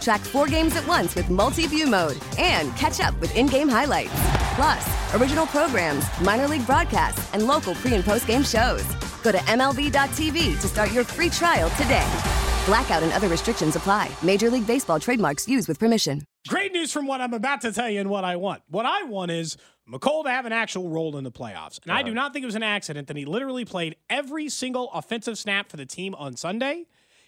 Track four games at once with multi view mode and catch up with in game highlights. Plus, original programs, minor league broadcasts, and local pre and post game shows. Go to MLB.tv to start your free trial today. Blackout and other restrictions apply. Major League Baseball trademarks used with permission. Great news from what I'm about to tell you and what I want. What I want is Mecole to have an actual role in the playoffs. And uh-huh. I do not think it was an accident that he literally played every single offensive snap for the team on Sunday.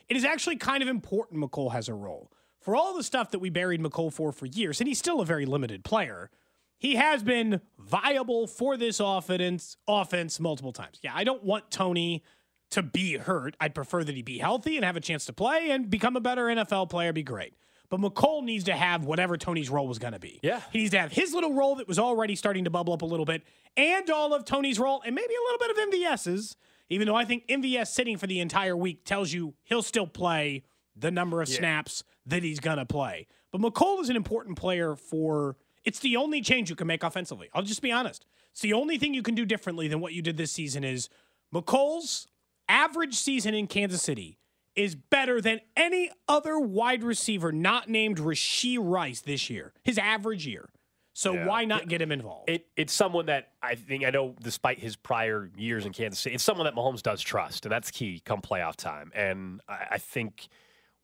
It is actually kind of important Mecole has a role. For all the stuff that we buried Mecole for for years, and he's still a very limited player, he has been viable for this offense, offense multiple times. Yeah, I don't want Tony to be hurt. I'd prefer that he be healthy and have a chance to play and become a better NFL player, be great. But Mecole needs to have whatever Tony's role was going to be. Yeah. He needs to have his little role that was already starting to bubble up a little bit and all of Tony's role and maybe a little bit of MVS's, even though I think MVS sitting for the entire week tells you he'll still play the number of yeah. snaps that he's going to play. But Mecole is an important player for it's the only change you can make offensively. I'll just be honest. It's the only thing you can do differently than what you did this season is Mecole's average season in Kansas City is better than any other wide receiver not named Rashee Rice this year. His average year. So yeah. why not get him involved? It, it's someone that I think I know, despite his prior years in Kansas City, it's someone that Mahomes does trust, and that's key come playoff time. And I, I think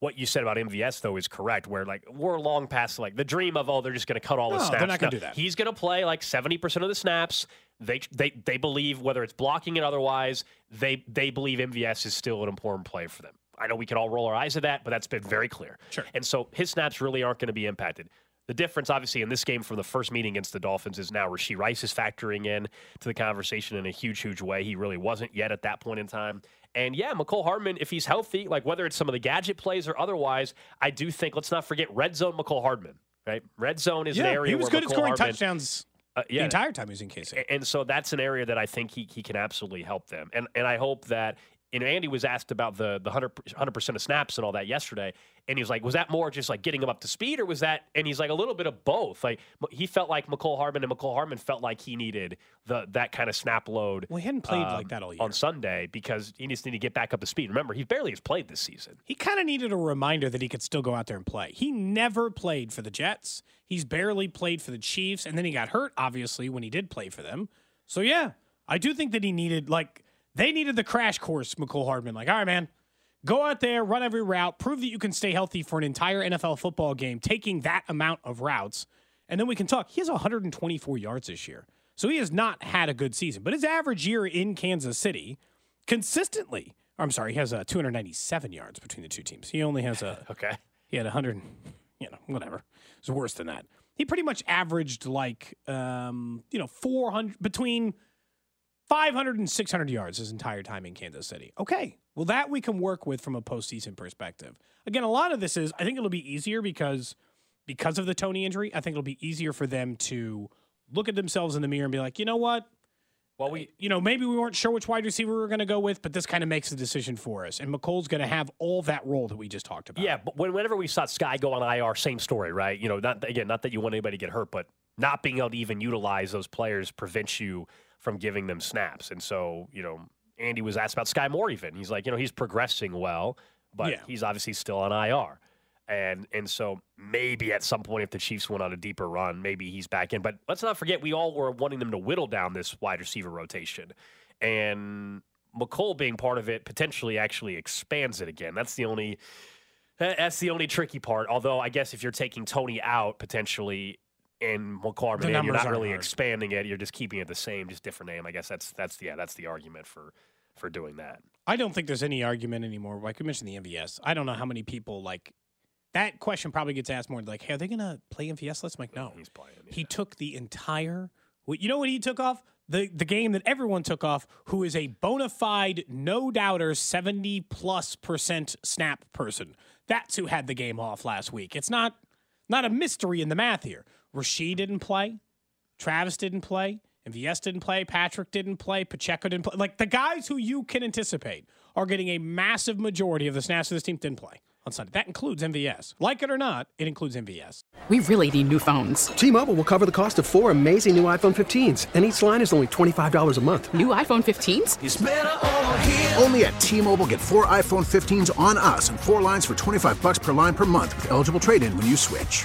what you said about MVS though is correct. Where like we're long past like the dream of oh they're just going to cut all the snaps. They're not going to do that. He's going to play like seventy percent of the snaps. They they they believe whether it's blocking it otherwise they they believe MVS is still an important play for them. I know we can all roll our eyes at that, but that's been very clear. Sure. And so his snaps really aren't going to be impacted. The difference, obviously, in this game from the first meeting against the Dolphins is now Rashee Rice is factoring in to the conversation in a huge, huge way. He really wasn't yet at that point in time. And yeah, Mecole Hardman, if he's healthy, like whether it's some of the gadget plays or otherwise, I do think, let's not forget red zone Mecole Hardman, right? Red zone is yeah, an area where he was good Mecole at scoring Hardman, touchdowns uh, yeah. the entire time he was in KC. And so that's an area that I think he, he can absolutely help them. And and I hope that you know, Andy was asked about the the 100 percent of snaps and all that yesterday, and he was like, "Was that more just like getting him up to speed, or was that?" And he's like, "A little bit of both." Like he felt like Mecole Hardman and Mecole Hardman felt like he needed the that kind of snap load. Well, he hadn't played um, like that all year on Sunday because he needs to get back up to speed. Remember, he barely has played this season. He kind of needed a reminder that he could still go out there and play. He never played for the Jets. He's barely played for the Chiefs, and then he got hurt, obviously, when he did play for them. So yeah, I do think that he needed like they needed the crash course, Mecole Hardman. Like, all right, man, go out there, run every route, prove that you can stay healthy for an entire NFL football game, taking that amount of routes, and then we can talk. He has 124 yards this year. So he has not had a good season, but his average year in Kansas City consistently, I'm sorry, he has uh, 297 yards between the two teams. He only has a, okay. He had 100, you know, whatever. It's worse than that. He pretty much averaged like, um, you know, 400 between 500 and 600 yards his entire time in Kansas City. Okay, well, that we can work with from a postseason perspective. Again, a lot of this is, I think it'll be easier because because of the Tony injury. I think it'll be easier for them to look at themselves in the mirror and be like, you know what? Well, we, uh, you know, maybe we weren't sure which wide receiver we were going to go with, but this kind of makes the decision for us. And Mecole's going to have all that role that we just talked about. Yeah, but whenever we saw Skyy go on IR, same story, right? You know, not again, not that you want anybody to get hurt, but not being able to even utilize those players prevents you from giving them snaps. And so, you know, Andy was asked about Skyy Moore even. He's like, you know, he's progressing well, but yeah. he's obviously still on IR. And and so maybe at some point if the Chiefs went on a deeper run, maybe he's back in. But let's not forget we all were wanting them to whittle down this wide receiver rotation. And Mecole being part of it potentially actually expands it again. That's the only that's the only tricky part. Although I guess if you're taking Tony out potentially in McCormick, and you're not really hard. expanding it. You're just keeping it the same, just different name. I guess that's that's yeah, that's the argument for for doing that. I don't think there's any argument anymore. Like we mentioned the MVS, I don't know how many people like that question probably gets asked more. Like, hey, are they going to play MVS? Let's like, no. He's playing. He took the entire. You know what he took off? The the game that everyone took off. Who is a bona fide, no doubter, seventy plus percent snap person. That's who had the game off last week. It's not not a mystery in the math here. Rasheed didn't play. Travis didn't play. And MVS didn't play. Patrick didn't play. Pacheco didn't play. Like the guys who you can anticipate are getting a massive majority of the snaps of this team didn't play on Sunday. That includes MVS. Like it or not, it includes MVS. We really need new phones. T-Mobile will cover the cost of four amazing new iPhone 15s, and each line is only $25 a month. New iPhone 15s? Only at T-Mobile get four iPhone 15s on us and four lines for 25 bucks per line per month with eligible trade-in when you switch.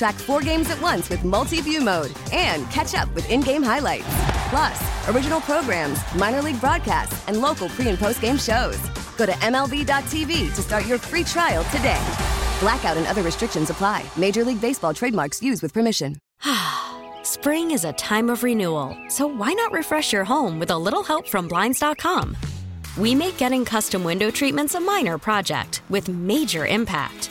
Track four games at once with multi view mode and catch up with in game highlights. Plus, original programs, minor league broadcasts, and local pre and post game shows. Go to MLB.tv to start your free trial today. Blackout and other restrictions apply. Major League Baseball trademarks used with permission. Spring is a time of renewal, so why not refresh your home with a little help from Blinds.com? We make getting custom window treatments a minor project with major impact.